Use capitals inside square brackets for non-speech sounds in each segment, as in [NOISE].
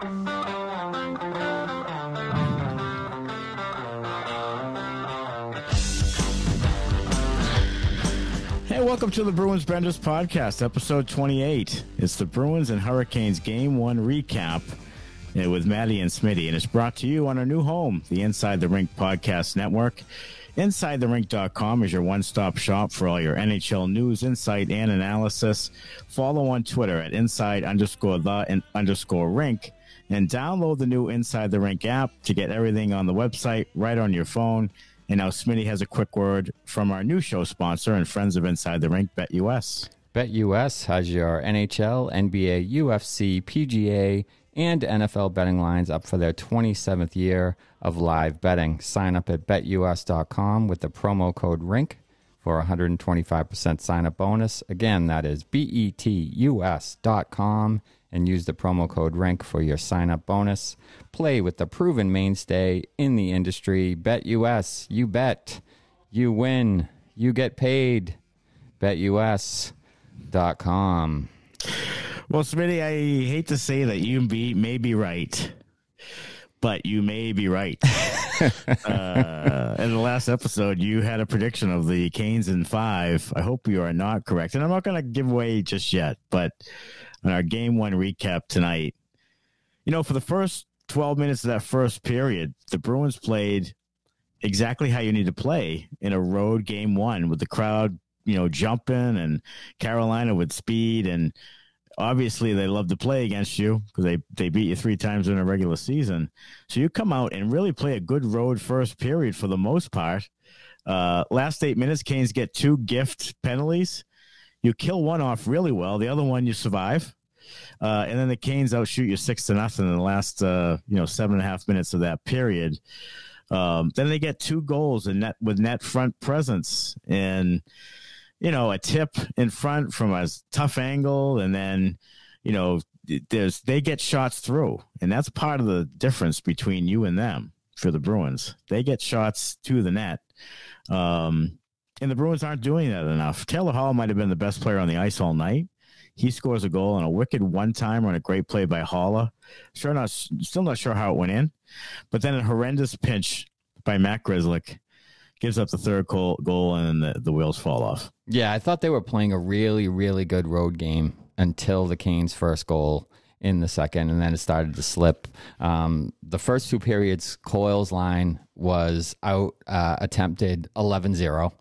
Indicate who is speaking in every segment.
Speaker 1: Hey, welcome to the Bruins Benders podcast, episode 28. It's the Bruins and Hurricanes game one recap uh, with Maddie and Smitty, and it's brought to you on our new home, the Inside the Rink Podcast Network. InsideTheRink.com is your one stop shop for all your NHL news, insight, and analysis. Follow on Twitter at inside underscore the underscore rink and download the new Inside the Rink app to get everything on the website right on your phone. And now Smitty has a quick word from our new show sponsor and friends of Inside the Rink, BetUS.
Speaker 2: BetUS has your NHL, NBA, UFC, PGA, and NFL betting lines up for their 27th year of live betting. Sign up at betus.com with the promo code RINK for a 125% sign up bonus. Again, that is betus.com and use the promo code RANK for your sign up bonus. Play with the proven mainstay in the industry. BetUS, you bet, you win, you get paid. BetUS.com.
Speaker 1: Well, Smitty, I hate to say that you be, may be right, but you may be right. [LAUGHS] uh, in the last episode, you had a prediction of the Canes in five. I hope you are not correct. And I'm not going to give away just yet, but on our game one recap tonight, you know, for the first 12 minutes of that first period, the Bruins played exactly how you need to play in a road game one with the crowd, you know, jumping and Carolina with speed and obviously they love to play against you because they, they beat you three times in a regular season. So you come out and really play a good road first period for the most part. Uh, last eight minutes, Canes get two gift penalties. You kill one off really well. The other one you survive. Uh, and then the Canes outshoot you six to nothing in the last, uh, you know, seven and a half minutes of that period. Um, then they get two goals and net with net front presence and you know, a tip in front from a tough angle, and then, you know, there's they get shots through, and that's part of the difference between you and them for the Bruins. They get shots to the net, um, and the Bruins aren't doing that enough. Taylor Hall might have been the best player on the ice all night. He scores a goal on a wicked one timer on a great play by Haula. Sure not, still not sure how it went in, but then a horrendous pinch by Matt Grzelcyk gives up the third goal, goal and the, the wheels fall off.
Speaker 2: Yeah, I thought they were playing a really, really good road game until the Canes' first goal in the second, and then it started to slip. Um, the first two periods, Coyle's line was out, uh, attempted 11 0.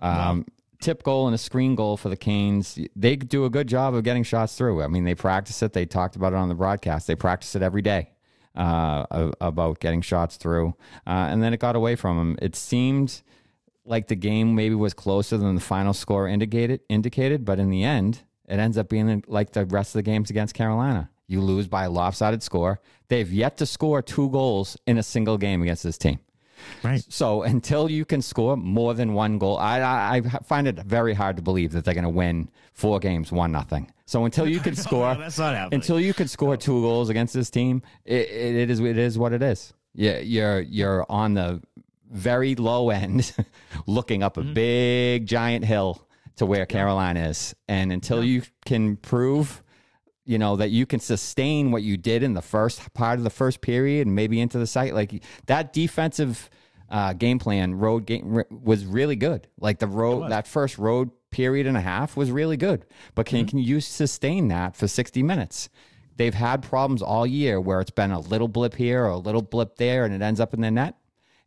Speaker 2: Um, wow. Tip goal and a screen goal for the Canes. They do a good job of getting shots through. I mean, they practice it. They talked about it on the broadcast. They practice it every day uh, about getting shots through, uh, and then it got away from them. It seemed like the game maybe was closer than the final score indicated. Indicated, but in the end, it ends up being like the rest of the games against Carolina. You lose by a lopsided score. They've yet to score two goals in a single game against this team.
Speaker 1: Right.
Speaker 2: So until you can score more than one goal, I, I, I find it very hard to believe that they're going to win four games, one nothing. So until you can [LAUGHS] score,
Speaker 1: no, that's not happening.
Speaker 2: Until you can score two goals against this team, it, it, it is it is what it is. Yeah, you're you're on the very low end, [LAUGHS] looking up a mm-hmm. big giant hill to where Carolina is, and until yeah. you can prove you know that you can sustain what you did in the first part of the first period and maybe into the site like that defensive uh, game plan road game was really good like the road that first road period and a half was really good. But can, mm-hmm. can you sustain that for 60 minutes? They've had problems all year where it's been a little blip here or a little blip there and it ends up in the net.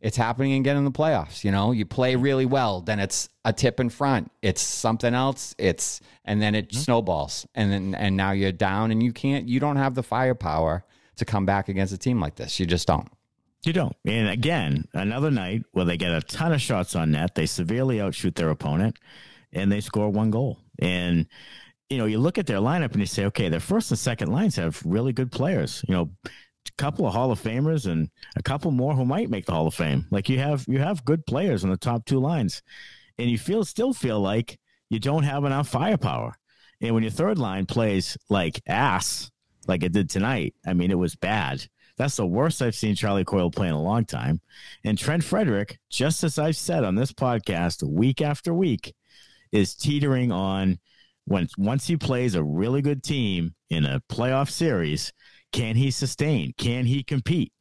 Speaker 2: It's happening again in the playoffs. You know, you play really well, then it's a tip in front. It's something else. It's and then it mm-hmm. snowballs, and then and now you're down, and you can't. You don't have the firepower to come back against a team like this. You just don't.
Speaker 1: You don't. And again, another night where they get a ton of shots on net. They severely outshoot their opponent and they score one goal. And you know, you look at their lineup and you say, okay, their first and second lines have really good players. You know, couple of Hall of Famers and a couple more who might make the Hall of Fame. Like you have you have good players on the top two lines, and you feel still feel like you don't have enough firepower. And when your third line plays like ass, like it did tonight, I mean, it was bad. That's the worst I've seen Charlie Coyle play in a long time. And Trent Frederic, just as I've said on this podcast week after week, is teetering on when once he plays a really good team in a playoff series, Can he sustain? Can he compete?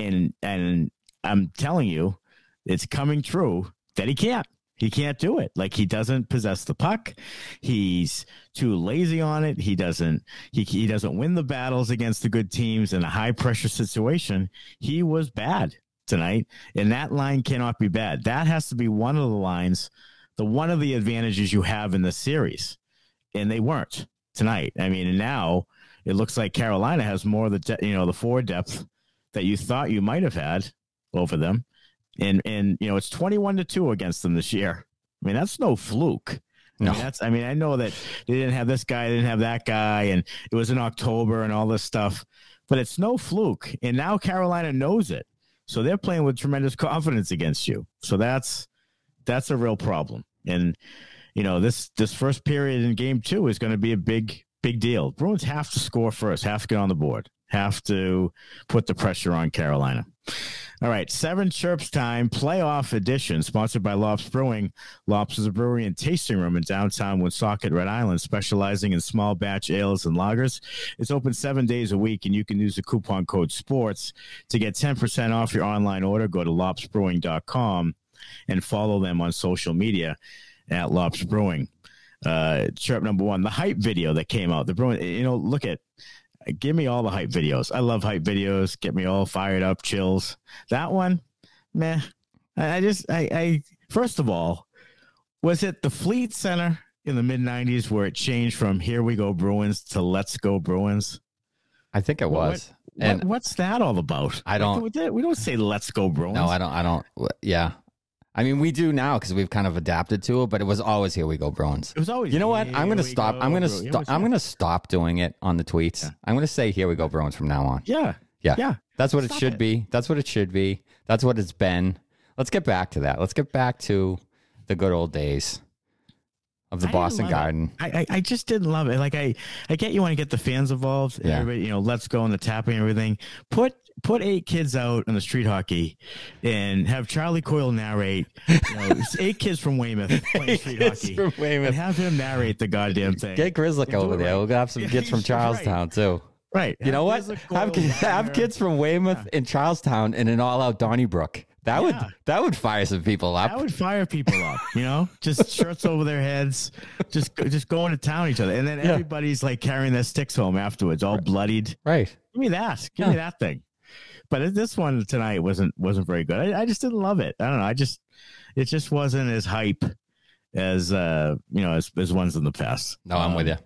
Speaker 1: And and I'm telling you, it's coming true that he can't. He can't do it. Like he doesn't possess the puck. He's too lazy on it. He doesn't he he doesn't win the battles against the good teams in a high pressure situation. He was bad tonight, and that line cannot be bad. That has to be one of the lines, the one of the advantages you have in the series. And they weren't tonight. I mean, and now it looks like Carolina has more of the de- you know, the forward depth that you thought you might have had over them. And and you know it's 21 to 2 against them this year. I mean that's no fluke. No. I mean, that's i mean i know that they didn't have this guy they didn't have that guy and it was in october and all this stuff but it's no fluke. And now carolina knows it. So they're playing with tremendous confidence against you. So that's that's a real problem. And you know this this first period in game two is going to be a big big deal bruins have to score first have to get on the board have to put the pressure on carolina all right, seven chirps time, playoff edition, sponsored by Lops Brewing. Lops is a brewery and tasting room in downtown Woonsocket, Rhode Island, specializing in small batch ales and lagers. It's open seven days a week, and you can use the coupon code SPORTS to get 10% off your online order. Go to lopsbrewing.com and follow them on social media at Lops Brewing. Uh, chirp number one, the hype video that came out. The Bruin, you know, look at give me all the hype videos. I love hype videos. Get me all fired up, chills. That one, meh. I just, I, I first of all, was it the Fleet Center in the mid '90s where it changed from "Here We Go Bruins" to "Let's Go Bruins"?
Speaker 2: I think it was.
Speaker 1: What, and what's that all about?
Speaker 2: I don't.
Speaker 1: Like, we don't say "Let's Go Bruins."
Speaker 2: No, I don't. I don't. Yeah, I mean, we do now because we've kind of adapted to it, but it was always "Here we go, Bruins."
Speaker 1: It was always.
Speaker 2: You know what? I'm going to stop. Go, I'm going to. St- I'm going to stop doing it on the tweets. Yeah. I'm going to say "Here we go, Bruins" from now on.
Speaker 1: Yeah.
Speaker 2: Yeah.
Speaker 1: Yeah.
Speaker 2: That's what stop it should it. be. That's what it should be. That's what it's been. Let's get back to that. Let's get back to the good old days of the I Boston Garden.
Speaker 1: I, I, I just didn't love it. Like I I get you want to get the fans involved. Yeah. Everybody, you know, let's go on the tapping and everything. Put put eight kids out on the street hockey and have Charlie Coyle narrate. You know, [LAUGHS] eight kids from Weymouth [LAUGHS] playing street hockey. From Weymouth. And have him narrate the goddamn thing.
Speaker 2: Get Grizzly over there. Right. We'll have some kids from Charlestown right. too.
Speaker 1: Right.
Speaker 2: You have know what? Have, have kids from Weymouth yeah. and Charlestown in an all out Donnybrook. That yeah. would that would fire some people up.
Speaker 1: That would fire people up. You know, [LAUGHS] just shirts over their heads, just just going to town each other, and then yeah. everybody's like carrying their sticks home afterwards, all
Speaker 2: right.
Speaker 1: bloodied.
Speaker 2: Right.
Speaker 1: Give me that. Give me that thing but this one tonight wasn't wasn't very good. I, I, just didn't love it. I don't know. I just it just wasn't as hype as uh you know as, as ones in the past.
Speaker 2: No, I'm um, with you.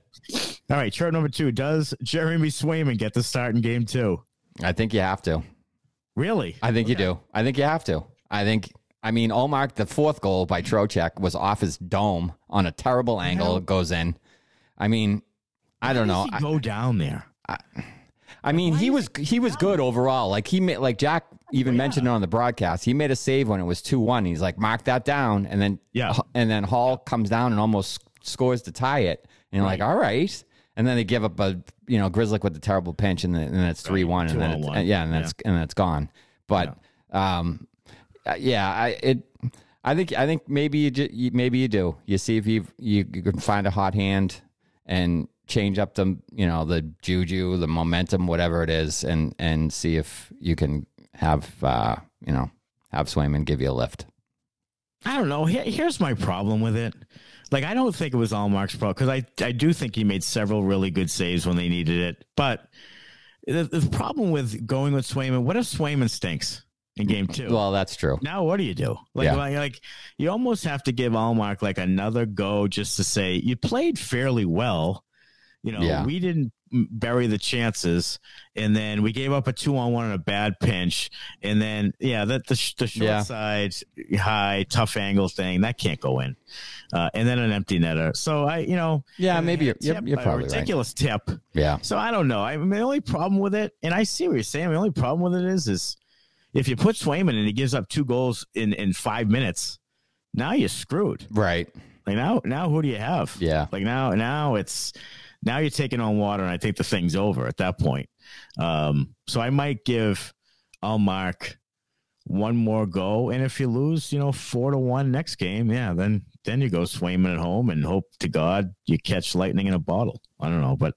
Speaker 1: All right, chart number two. Does Jeremy Swayman get the start in game two?
Speaker 2: I think you have to.
Speaker 1: Really?
Speaker 2: I think okay. you do. I think you have to. I think I mean Ullmark, the fourth goal by Trocheck was off his dome on a terrible angle. It goes in. I mean, I don't know.
Speaker 1: I, go down there.
Speaker 2: I, I mean, he was he was good overall. Like he made like Jack even yeah. mentioned it on the broadcast. He made a save when it was two one. He's like, mark that down, and then
Speaker 1: yeah,
Speaker 2: and then Hall comes down and almost scores to tie it. And you're right. like, all right. And then they give up a you know Grizzly with the terrible pinch, and then, and then it's three one, and then it's, and yeah, and then yeah. and then it's gone. But yeah. um, uh, yeah, I it. I think I think maybe you, just, maybe you do. You see if you you can find a hot hand and change up the you know the juju, the momentum, whatever it is, and and see if you can have uh, you know have Swayman give you a lift.
Speaker 1: I don't know. Here's my problem with it. Like I don't think it was Ullmark's fault because I I do think he made several really good saves when they needed it. But the, the problem with going with Swayman, what if Swayman stinks? in game two.
Speaker 2: Well, that's true.
Speaker 1: Now, what do you do? Like, yeah. like, like, you almost have to give Ullmark like another go just to say you played fairly well. You know, yeah. we didn't bury the chances, and then we gave up a two on one on a bad pinch, and then yeah, that the the short yeah. side high tough angle thing that can't go in, uh, and then an empty netter. So I, you know,
Speaker 2: yeah, maybe you're, tip, you're, probably
Speaker 1: ridiculous
Speaker 2: right.
Speaker 1: tip.
Speaker 2: Yeah.
Speaker 1: So I don't know. I mean, the only problem with it, and I see what you're saying. The only problem with it is, is if you put Swayman and he gives up two goals in in five minutes, now you're screwed.
Speaker 2: Right.
Speaker 1: Like now, now who do you have?
Speaker 2: Yeah.
Speaker 1: Like now, now it's now you're taking on water, and I think the thing's over at that point. Um, so I might give Ullmark one more go, and if you lose, you know, four to one next game, yeah, then then you go Swayman at home and hope to God you catch lightning in a bottle. I don't know, but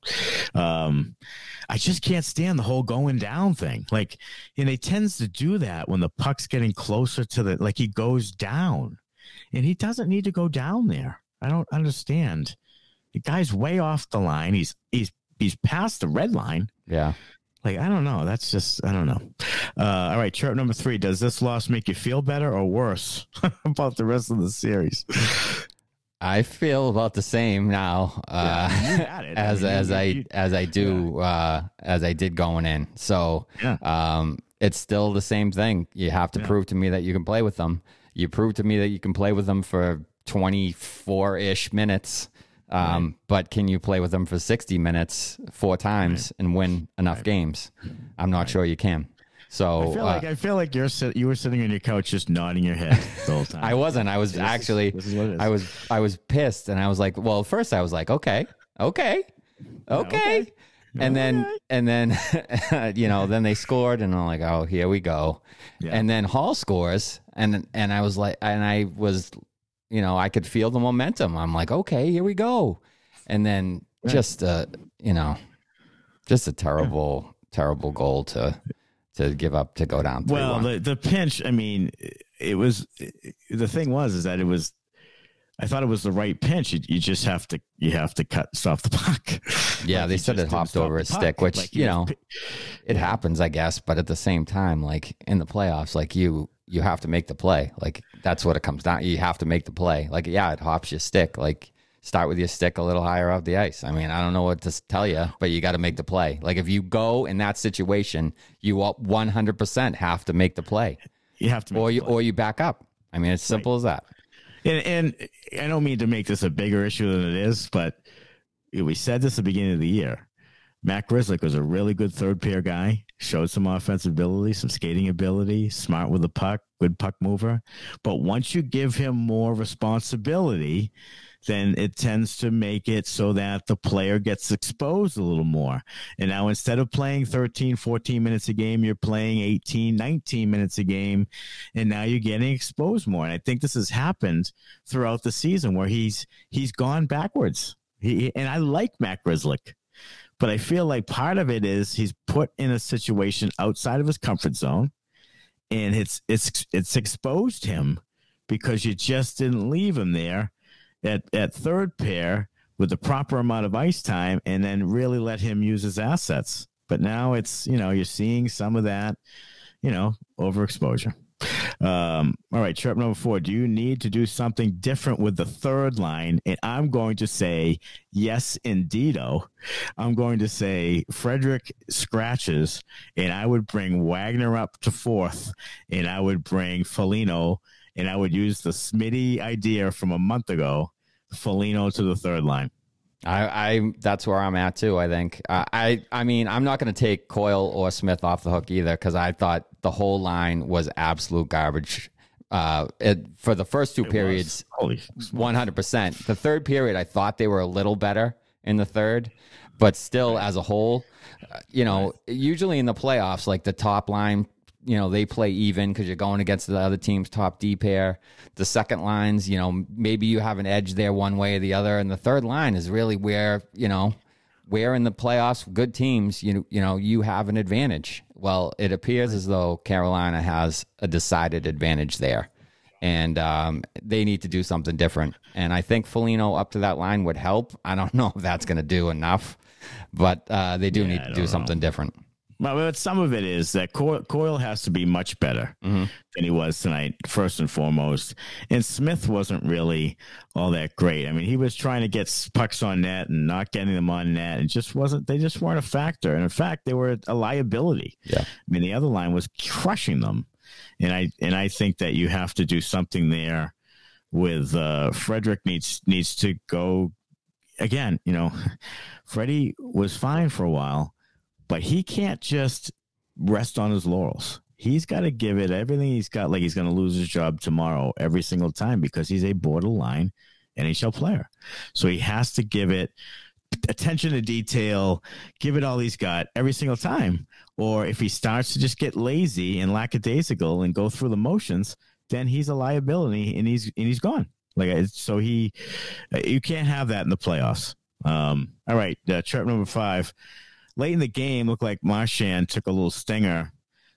Speaker 1: um, I just can't stand the whole going down thing. Like, and he tends to do that when the puck's getting closer to the like he goes down, and he doesn't need to go down there. I don't understand. The guy's way off the line. He's he's he's past the red line.
Speaker 2: Yeah.
Speaker 1: Like I don't know. That's just I don't know. Uh, all right, chart number three. Does this loss make you feel better or worse [LAUGHS] about the rest of the series?
Speaker 2: I feel about the same now uh,
Speaker 1: Yeah, [LAUGHS]
Speaker 2: as
Speaker 1: I mean,
Speaker 2: as
Speaker 1: you-
Speaker 2: I
Speaker 1: you-
Speaker 2: as I do uh, as I did going in. So
Speaker 1: Yeah.
Speaker 2: um, it's still the same thing. You have to
Speaker 1: Yeah.
Speaker 2: prove to me that you can play with them. You prove to me that you can play with them for twenty four ish minutes. Um, But can you play with them for sixty minutes four times and win enough games? I'm not sure you can. So
Speaker 1: I feel
Speaker 2: uh,
Speaker 1: like I feel like you're sit, you were sitting on your couch just nodding your head the whole time. [LAUGHS]
Speaker 2: I wasn't. I was
Speaker 1: This is-
Speaker 2: actually.
Speaker 1: this is what it is.
Speaker 2: I was. I was pissed, and I was like, "Well, first I was like, okay, okay, okay,"
Speaker 1: okay.
Speaker 2: and then and then [LAUGHS] you know, then they scored, and I'm like, "Oh, here we go,"
Speaker 1: Yeah.
Speaker 2: and then Hall scores, and and I was like, and I was, you know, I could feel the momentum. I'm like, okay, here we go, and then just uh, you know, just a terrible, terrible goal to to give up to go down. 3-1.
Speaker 1: Well, the the pinch. I mean, it was the thing was is that it was. I thought it was the right pinch. You, you just have to you have to cut stop the puck. [LAUGHS]
Speaker 2: Yeah,
Speaker 1: Like,
Speaker 2: they said it hopped over
Speaker 1: a
Speaker 2: stick, which,
Speaker 1: Like,
Speaker 2: you know,
Speaker 1: pi-
Speaker 2: it happens, I guess. But at the same time, like in the playoffs, like you you have to make the play. Like that's what it comes down. You have to make the play. Like yeah, it hops your stick. Like start with your stick a little higher off the ice. I mean, I don't know what to tell you, but you got to make the play. Like if you go in that situation, you one hundred percent have to make the play,
Speaker 1: you have to make
Speaker 2: or you or you back up. I mean, it's simple as that.
Speaker 1: And, and I don't mean to make this a bigger issue than it is, but we said this at the beginning of the year. Matt Grzelcyk was a really good third pair guy, showed some offensive ability, some skating ability, smart with the puck, good puck mover. But once you give him more responsibility, then it tends to make it so that the player gets exposed a little more. And now instead of playing 13, 14 minutes a game, you're playing 18, 19 minutes a game. And now you're getting exposed more. And I think this has happened throughout the season where he's he's gone backwards. He and I like Matt Grzelcyk, but I feel like part of it is he's put in a situation outside of his comfort zone, and it's it's it's exposed him because you just didn't leave him there at at third pair with the proper amount of ice time, and then really let him use his assets. But now it's you know you're seeing some of that, you know, overexposure. Um, all right, chirp number four. Do you need to do something different with the third line? And I'm going to say yes, indeedo. I'm going to say Frederic scratches, and I would bring Wagner up to fourth, and I would bring Foligno, and I would use the Smitty idea from a month ago, Foligno to the third line.
Speaker 2: I, I that's where I'm at too. I think uh, I I mean I'm not going to take Coyle or Smith off the hook either because I thought the whole line was absolute garbage. Uh, it, for the first two periods,
Speaker 1: Holy,
Speaker 2: one hundred percent. The third period, I thought they were a little better in the third, but still, as a whole, uh, you know, usually in the playoffs, like the top line, you know, they play even because you're going against the other team's top D pair. The second lines, you know, maybe you have an edge there one way or the other, and the third line is really where you know where in the playoffs, good teams, you you know, you have an advantage. Well, it appears as though Carolina has a decided advantage there, and um, they need to do something different. And I think Foligno up to that line would help. I don't [LAUGHS] know if that's going to do enough, but uh, they do
Speaker 1: Yeah,
Speaker 2: need to do
Speaker 1: know.
Speaker 2: something different.
Speaker 1: Well, but some of it is that Coyle, Coyle has to be much better than he was tonight, first and foremost. And Smith wasn't really all that great. I mean, he was trying to get pucks on net and not getting them on net. and just wasn't. They just weren't a factor. And in fact, they were a liability.
Speaker 2: Yeah.
Speaker 1: I mean, the other line was crushing them. And I and I think that you have to do something there. With uh, Frederic needs needs to go again. You know, [LAUGHS] Freddie was fine for a while but he can't just rest on his laurels. He's got to give it everything he's got, like he's going to lose his job tomorrow every single time because he's a borderline NHL player. So he has to give it attention to detail, give it all he's got every single time. Or if he starts to just get lazy and lackadaisical and go through the motions, then he's a liability and he's and he's gone. Like so he, you can't have that in the playoffs. Um, all right, uh, trip number five. Late in the game, looked like Marchand took a little stinger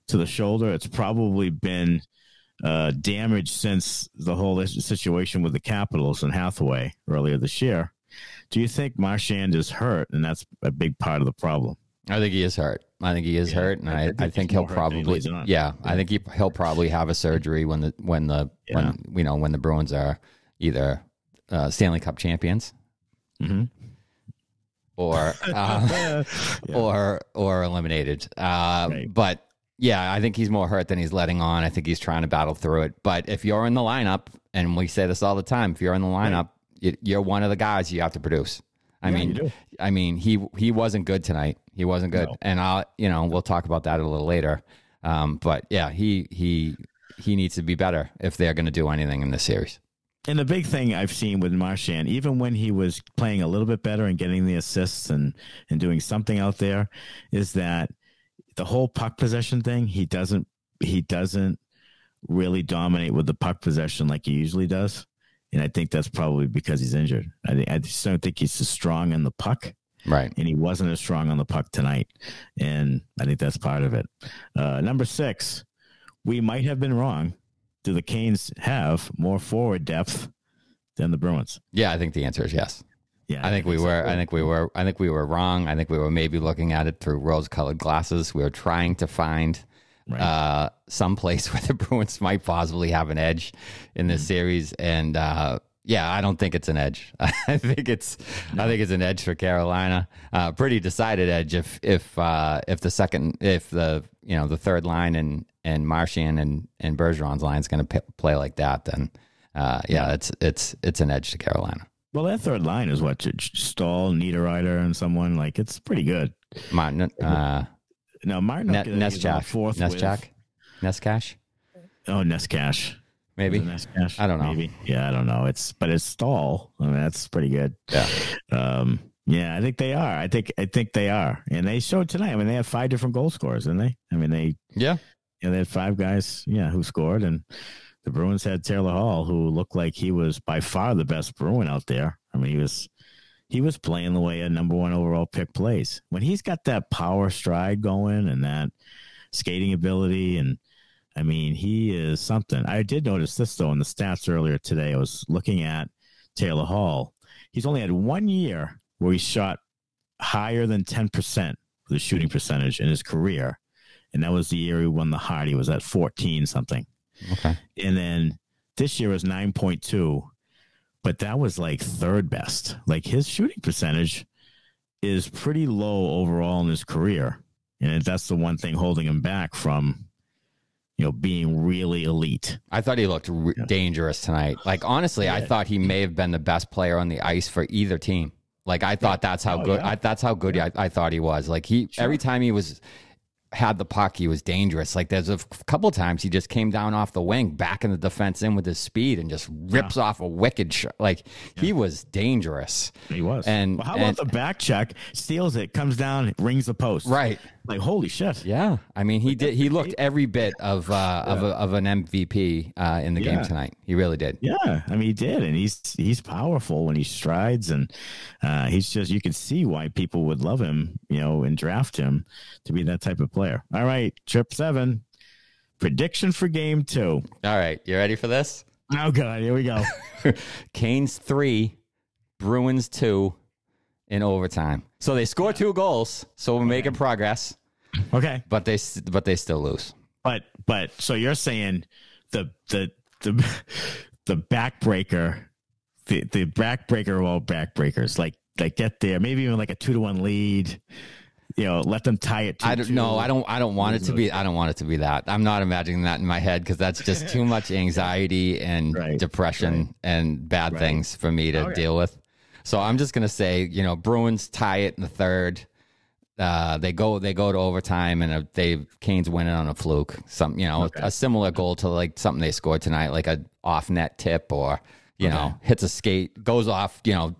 Speaker 1: to the shoulder. It's probably been uh, damaged since the whole situation with the Capitals and Hathaway earlier this year. Do you think Marchand is hurt, and that's a big part of the problem?
Speaker 2: I think he is hurt. I think he is
Speaker 1: Yeah,
Speaker 2: hurt, and
Speaker 1: I-
Speaker 2: I,
Speaker 1: I
Speaker 2: I
Speaker 1: think
Speaker 2: think, he'll probably
Speaker 1: leads
Speaker 2: yeah, I think he he'll probably have a surgery when the when the when you know when the Bruins are either uh, Stanley Cup champions
Speaker 1: Mhm.
Speaker 2: Or [LAUGHS] uh, or or eliminated. Uh,
Speaker 1: Right.
Speaker 2: But yeah, I think he's more hurt than he's letting on. I think he's trying to battle through it. But if you're in the lineup, and we say this all the time, if you're in the lineup, you you're one of the guys you have to produce. I
Speaker 1: Yeah,
Speaker 2: mean. I mean, he he wasn't good tonight. He wasn't good,
Speaker 1: No.
Speaker 2: and I'll you know we'll talk about that a little later. Um, but yeah, he he he needs to be better if they're going to do anything in this series.
Speaker 1: And the big thing I've seen with Marchand, even when he was playing a little bit better and getting the assists and, and doing something out there, is that the whole puck possession thing, he doesn't he doesn't really dominate with the puck possession like he usually does. And I think that's probably because he's injured. I think I just don't think he's as strong in the puck,
Speaker 2: Right.
Speaker 1: and he wasn't as strong on the puck tonight. And I think that's part of it. Uh, number six, we might have been wrong. Do the Canes have more forward depth than the Bruins?
Speaker 2: Yeah, I think the answer is yes.
Speaker 1: Yeah,
Speaker 2: I think we
Speaker 1: so.
Speaker 2: were. I think we were. I think we were wrong. I think we were maybe looking at it through rose-colored glasses. We were trying to find
Speaker 1: Right.
Speaker 2: uh, some place [LAUGHS] where the Bruins might possibly have an edge in this series, and uh, yeah, I don't think it's an edge. [LAUGHS] I think it's. I think it's an edge for Carolina. Uh, pretty decided edge if if uh, if the second if the you know the third line and and Marchand and and Bergeron's line is going to p- play like that, then uh, yeah, it's it's it's an edge to Carolina.
Speaker 1: Well, that third line is what Staal, Niederreiter, and someone like it's pretty good.
Speaker 2: Martin, uh,
Speaker 1: No, Martin
Speaker 2: Net, Neschak,
Speaker 1: fourth
Speaker 2: Neschak, Nescash,
Speaker 1: oh, Nescash.
Speaker 2: maybe.
Speaker 1: Nescash?
Speaker 2: I don't know.
Speaker 1: Maybe. Yeah, I don't know. It's but it's Staal. I mean, that's pretty good.
Speaker 2: Yeah.
Speaker 1: Um. Yeah, I think they are. I think I think they are, and they showed tonight. I mean, they have five different goal scorers, didn't they? I mean, they
Speaker 2: Yeah,
Speaker 1: you know, they had five guys, yeah, who scored, and the Bruins had Taylor Hall, who looked like he was by far the best Bruin out there. I mean, he was he was playing the way a number one overall pick plays. When he's got that power stride going and that skating ability, and I mean, he is something. I did notice this though in the stats earlier today. I was looking at Taylor Hall. He's only had one year where he shot higher than ten percent for the shooting percentage in his career and that was the year he won the Hart. He was at 14 something.
Speaker 2: okay.
Speaker 1: And then this year was 9.2, but that was like third best. Like his shooting percentage is pretty low overall in his career. And that's the one thing holding him back from, you know, being really elite.
Speaker 2: I thought he looked r- dangerous tonight. Like honestly, I thought he may have been the best player on the ice for either team. Like I thought that's how
Speaker 1: Oh,
Speaker 2: good.
Speaker 1: yeah.
Speaker 2: I, that's how good I, I thought he was. Like he every time he was had the puck, he was dangerous. Like there's a couple times he just came down off the wing, back in the defense in with his speed, and just rips off a wicked shot. Like he was dangerous.
Speaker 1: He was.
Speaker 2: And-
Speaker 1: well, how
Speaker 2: and-
Speaker 1: about the back check? Steals it, comes down, rings the post.
Speaker 2: Right.
Speaker 1: Like, holy shit.
Speaker 2: Yeah, I mean, he did. He looked every bit of uh, of, a, of an MVP uh, in the game tonight. He really did.
Speaker 1: Yeah, I mean he did, and he's he's powerful when he strides, and uh, he's just you can see why people would love him, you know, and draft him to be that type of player. All right, trip seven, prediction for game two.
Speaker 2: All right, you ready for this?
Speaker 1: Oh god, here we go. [LAUGHS]
Speaker 2: Canes three, Bruins two, in overtime. So they score two goals. So we're making progress,
Speaker 1: Okay,
Speaker 2: but they s- but they still lose.
Speaker 1: but but so you're saying the the the [LAUGHS] the backbreaker, the the backbreaker of all backbreakers, like like get there, maybe even like a two to one lead. You know, let them tie it. 2-2.
Speaker 2: I don't know. I don't. I don't want it to be. I don't want it to be that. I'm not imagining that in my head because that's just [LAUGHS] too much anxiety and
Speaker 1: Right,
Speaker 2: depression and bad things for me to oh,
Speaker 1: Okay.
Speaker 2: deal with. So I'm just gonna say, you know, Bruins tie it in the third. Uh, they go. They go to overtime, and uh they Canes win it on a fluke. Some, you know, a similar goal to like something they scored tonight, like a off net tip, or you know, hits a skate, goes off. You know,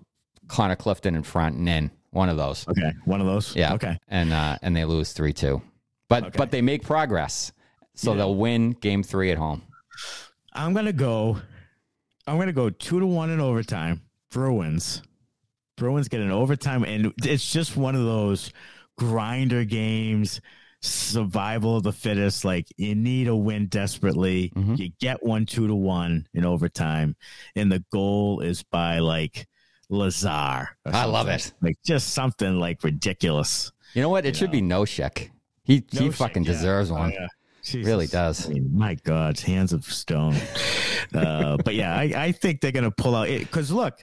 Speaker 2: Connor Clifton in front and in. One of those.
Speaker 1: Okay, one of those.
Speaker 2: Yeah.
Speaker 1: Okay.
Speaker 2: And uh, and they lose three two, but
Speaker 1: Okay.
Speaker 2: but they make progress, so they'll win game three at home.
Speaker 1: I'm gonna go. I'm gonna go two to one in overtime. Bruins, Bruins get an overtime, and it's just one of those grinder games, survival of the fittest. Like you need a win desperately.
Speaker 2: Mhm.
Speaker 1: You get one two to one in overtime, and the goal is by like Lazar.
Speaker 2: I love it.
Speaker 1: Like just something like ridiculous.
Speaker 2: You know what? It should be no Nosek. He he fucking
Speaker 1: yeah.
Speaker 2: deserves
Speaker 1: Oh,
Speaker 2: one.
Speaker 1: yeah.
Speaker 2: Really does.
Speaker 1: I mean, my God, hands of stone. [LAUGHS] uh, but yeah, I, I think they're going to pull out it because look,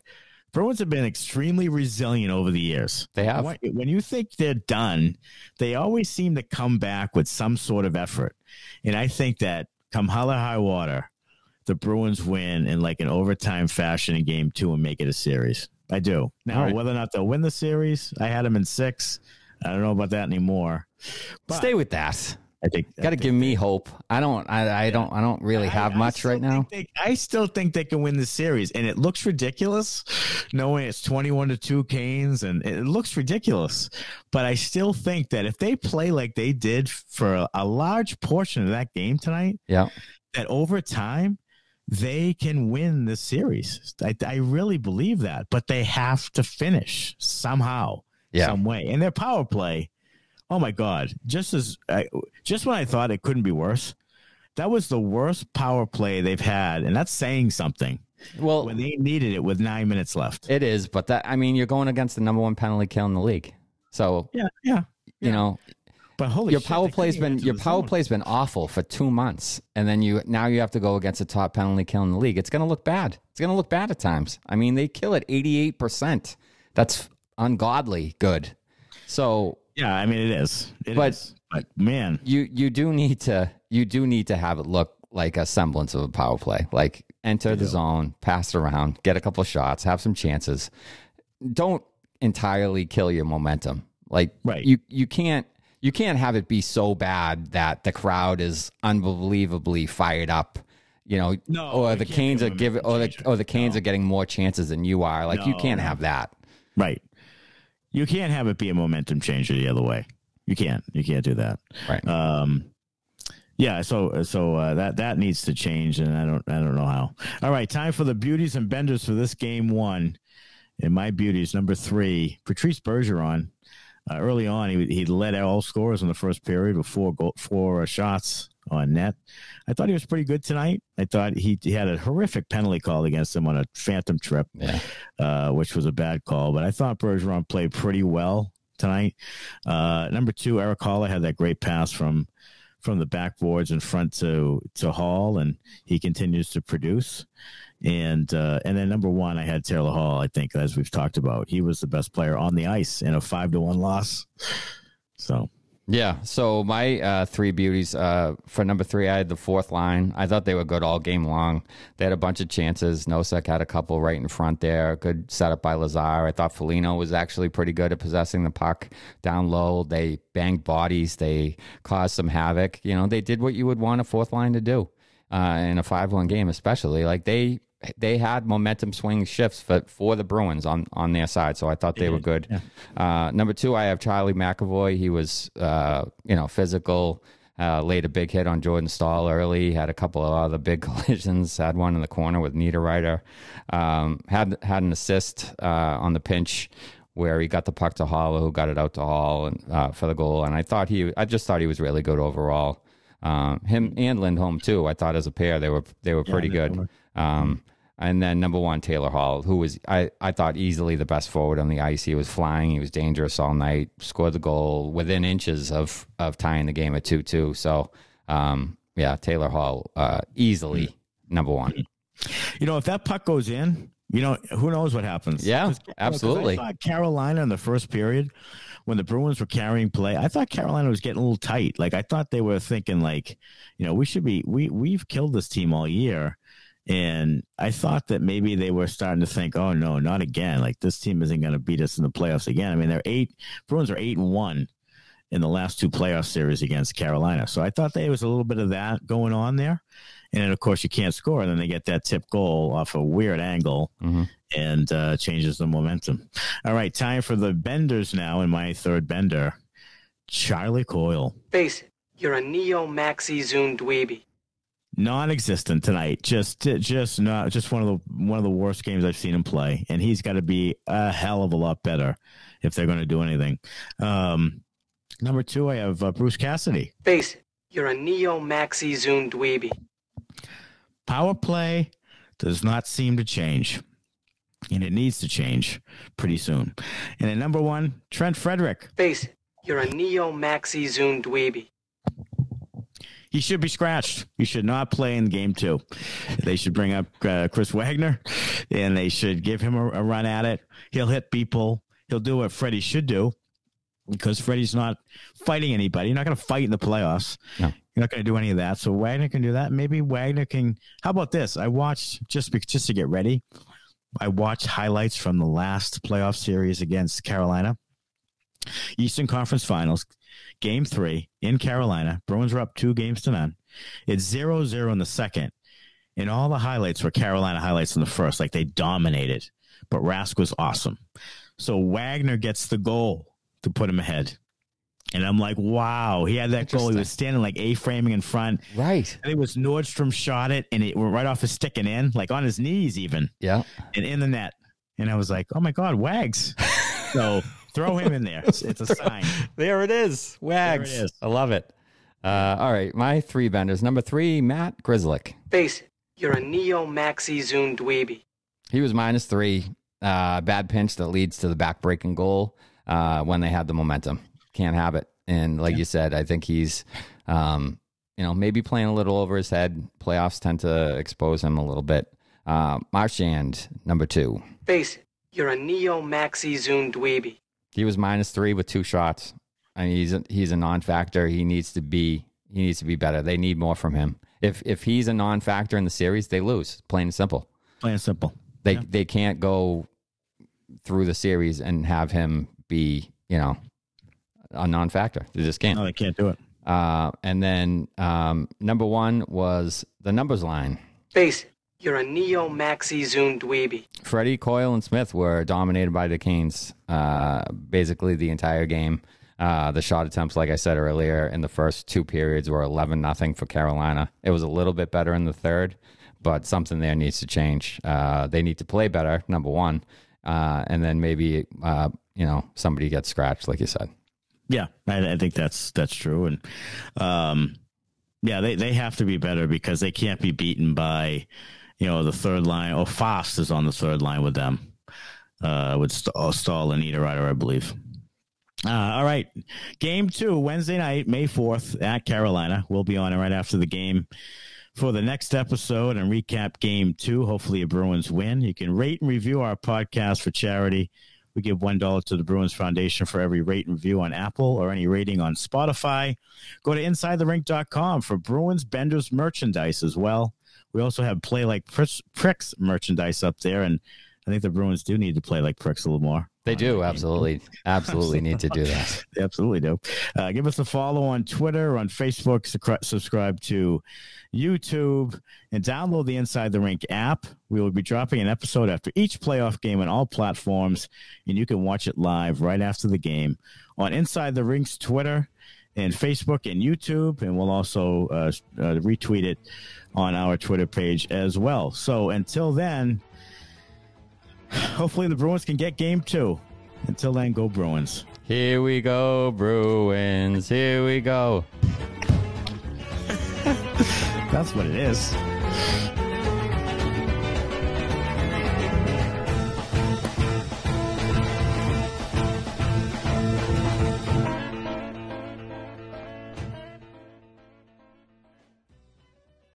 Speaker 1: Bruins have been extremely resilient over the years.
Speaker 2: They have.
Speaker 1: When, you think they're done, they always seem to come back with some sort of effort. And I think that come hell or high water, the Bruins win in like an overtime fashion in game two and make it a series. I do. Now,
Speaker 2: right.
Speaker 1: whether or not they'll win the series, I had them in six. I don't know about that anymore. But
Speaker 2: Stay with that.
Speaker 1: I think
Speaker 2: Got to give me hope. I don't. I, I don't. I don't really have
Speaker 1: I
Speaker 2: much
Speaker 1: still
Speaker 2: right now.
Speaker 1: They, I still think they can win the series, and it looks ridiculous, knowing it's twenty-one to two Canes, and it looks ridiculous. But I still think that if they play like they did for a, a large portion of that game tonight,
Speaker 2: Yeah.
Speaker 1: that over time they can win the series. I, I really believe that, but they have to finish somehow,
Speaker 2: Yeah.
Speaker 1: some way, and their power play. Oh my God! Just as I, just when I thought it couldn't be worse, that was the worst power play they've had, and that's saying something.
Speaker 2: Well,
Speaker 1: When they needed it with nine minutes left.
Speaker 2: it is, but that I mean, you're going against the number one penalty kill in the league. So
Speaker 1: Yeah, yeah.
Speaker 2: you know,
Speaker 1: But holy,
Speaker 2: your
Speaker 1: shit,
Speaker 2: power play's been your power
Speaker 1: zone.
Speaker 2: play's been awful for two months, and then you now you have to go against the top penalty kill in the league. It's going to look bad. It's going to look bad at times. I mean, they kill it 88 percent. That's ungodly good. So
Speaker 1: Yeah, I mean it is. It
Speaker 2: But-
Speaker 1: is. but man,
Speaker 2: you you do need to you do need to have it look like a semblance of a power play. Like enter the zone, pass it around, get a couple shots, have some chances. Don't entirely kill your momentum. Like
Speaker 1: Right.
Speaker 2: you you can't you can't have it be so bad that the crowd is unbelievably fired up. You know,
Speaker 1: No,
Speaker 2: or the Canes are giving, or the or the Canes
Speaker 1: No.
Speaker 2: are getting more chances than you are. Like you can't
Speaker 1: no.
Speaker 2: have that.
Speaker 1: right? You can't have it be a momentum changer the other way. You can't. You can't do that.
Speaker 2: Right.
Speaker 1: Um, yeah. So so uh, that that needs to change, and I don't I don't know how. All right, time for the beauties and benders for this game one. And my beauties number three, Patrice Bergeron. Uh, early on, he he led all scorers in the first period with four goal, four uh, shots on net. I thought he was pretty good tonight. I thought he, he had a horrific penalty call against him on a phantom trip
Speaker 2: Yeah.
Speaker 1: uh, which was a bad call. But I thought Bergeron played pretty well tonight. Uh, number two, Erik Haula had that great pass from from the backboards in front to to Hall, and he continues to produce. And uh, and then number one, I had Taylor Hall. I think as we've talked about, he was the best player on the ice in a five to one loss. So
Speaker 2: Yeah. So my uh, three beauties uh, for number three, I had the fourth line. I thought they were good all game long. They had a bunch of chances. Nosek had a couple right in front there. Good setup by Lazar. I thought Foligno was actually pretty good at possessing the puck down low. They banged bodies. They caused some havoc. You know, they did what you would want a fourth line to do uh, in a five-one game, especially. Like they they had momentum swing shifts for, for the Bruins on, on their side. So I thought they were good. Uh, number two, I have Charlie McAvoy. He was, uh, you know, physical. Uh, laid a big hit on Jordan Staal early. Had a couple of other big [LAUGHS] collisions. Had one in the corner with Niederreiter. Um, had had an assist uh, on the pinch where he got the puck to Hall, who got it out to Hall and uh, for the goal. And I thought he, I just thought he was really good overall. Um, him and Lindholm too. I thought as a pair they were they were pretty good. Um, and then number one, Taylor Hall, who was I, I thought easily the best forward on the ice. He was flying, he was dangerous all night, scored the goal within inches of of tying the game at two two. So um, yeah, Taylor Hall uh, easily number one.
Speaker 1: you know, if that puck goes in, you know, who knows what happens?
Speaker 2: Yeah, absolutely.
Speaker 1: I thought Carolina in the first period, when the Bruins were carrying play, I thought Carolina was getting a little tight. Like I thought they were thinking, like, you know, we should be we we've killed this team all year, and I thought that maybe they were starting to think, oh no, not again. Like this team isn't going to beat us in the playoffs again. I mean, they're eight Bruins are eight and one in the last two playoff series against Carolina. So I thought there was a little bit of that going on there. And then, of course, you can't score. And then they get that tip goal off a weird angle
Speaker 2: Mhm.
Speaker 1: and uh, changes the momentum. All right, time for the benders now. In my third bender, Charlie Coyle.
Speaker 3: Face it, you're a neo maxi zoom dweeby.
Speaker 1: Non-existent tonight. Just, just not, just one of the one of the worst games I've seen him play, and he's got to be a hell of a lot better if they're going to do anything. Um, number two, I have uh, Bruce Cassidy.
Speaker 3: Face, you're a neo maxi zoom dweeby.
Speaker 1: Power play does not seem to change, and it needs to change pretty soon. And at number one, Trent Frederic.
Speaker 3: Face, you're a neo maxi zoom dweeby.
Speaker 1: He should be scratched. He should not play in game two. They should bring up uh, Chris Wagner, and they should give him a, a, run at it. He'll hit people. He'll do what Freddie should do, because Freddie's not fighting anybody. You're not going to fight in the playoffs. No. You're not going to do any of that. So Wagner can do that. Maybe Wagner can. How about this? I watched just just to get ready. I watched highlights from the last playoff series against Carolina. Eastern Conference Finals, game three in Carolina. Bruins were up two games to none. It's 0 0 in the second. And all the highlights were Carolina highlights in the first. Like they dominated. But Rask was awesome. So Wagner gets the goal to put him ahead. And I'm like, wow, he had that goal. He was standing like A framing in front.
Speaker 2: Right.
Speaker 1: I think it was Nordstrom shot it and it went right off his stick and in, like on his knees even.
Speaker 2: Yeah.
Speaker 1: And in the net. And I was like, oh my God, Wags. [LAUGHS] so throw him in there. It's, it's, a sign.
Speaker 2: There it is. Wags. There it is. I love it. Uh, all right. My three benders. Number three, Matt Grzelcyk.
Speaker 3: Face, it, you're a neo maxi zoom dweeby.
Speaker 2: He was minus three. Uh, bad pinch that leads to the backbreaking goal uh, when they had the momentum can't have it. And like yeah. you said, I think he's, um, you know, maybe playing a little over his head. Playoffs tend to expose him a little bit. Uh, Marchand, number two.
Speaker 3: Face, it, you're a neo maxi zoom dweeby.
Speaker 2: He was minus three with two shots. I mean, he's a, he's a non-factor. He needs to be he needs to be better. They need more from him. If if he's a non-factor in the series, they lose. Plain and simple.
Speaker 1: Plain and simple.
Speaker 2: They yeah. they can't go through the series and have him be you know a non-factor. They just can't.
Speaker 1: No, they can't do it.
Speaker 2: Uh, and then um, number one was the numbers line.
Speaker 3: Face, you're a neo maxi zoom dweeby.
Speaker 2: Freddie, Coyle, and Smith were dominated by the Canes uh, basically the entire game. Uh, the shot attempts, like I said earlier, in the first two periods were 11 nothing for Carolina. It was a little bit better in the third, but something there needs to change. Uh, they need to play better, number one, uh, and then maybe uh, you know somebody gets scratched, like you said.
Speaker 1: Yeah, I, I think that's that's true, and um, yeah, they they have to be better because they can't be beaten by, you know, the third line. Oh, Fast is on the third line with them, uh, with St- oh, Staal and Niederreiter, I believe. Uh, all right, game two Wednesday night, May fourth at Carolina. We'll be on it right after the game for the next episode and recap game two. Hopefully, a Bruins win. You can rate and review our podcast for charity we give $1 to the Bruins Foundation for every rate and review on Apple or any rating on Spotify. Go to InsideTheRink.com for Bruins Benders merchandise as well. We also have Play Like Pricks merchandise up there, and I think the Bruins do need to play like pricks a little more.
Speaker 2: They do absolutely, absolutely need to do that. [LAUGHS]
Speaker 1: they absolutely do. Uh, give us a follow on Twitter, on Facebook. Subscribe to YouTube, and download the Inside the Rink app. We will be dropping an episode after each playoff game on all platforms, and you can watch it live right after the game on Inside the Rink's Twitter and Facebook and YouTube, and we'll also uh, uh, retweet it on our Twitter page as well. So until then [SIGHS] hopefully the Bruins can get game two. Until then, go Bruins.
Speaker 2: Here we go, Bruins. Here we go. [LAUGHS]
Speaker 1: That's what it is.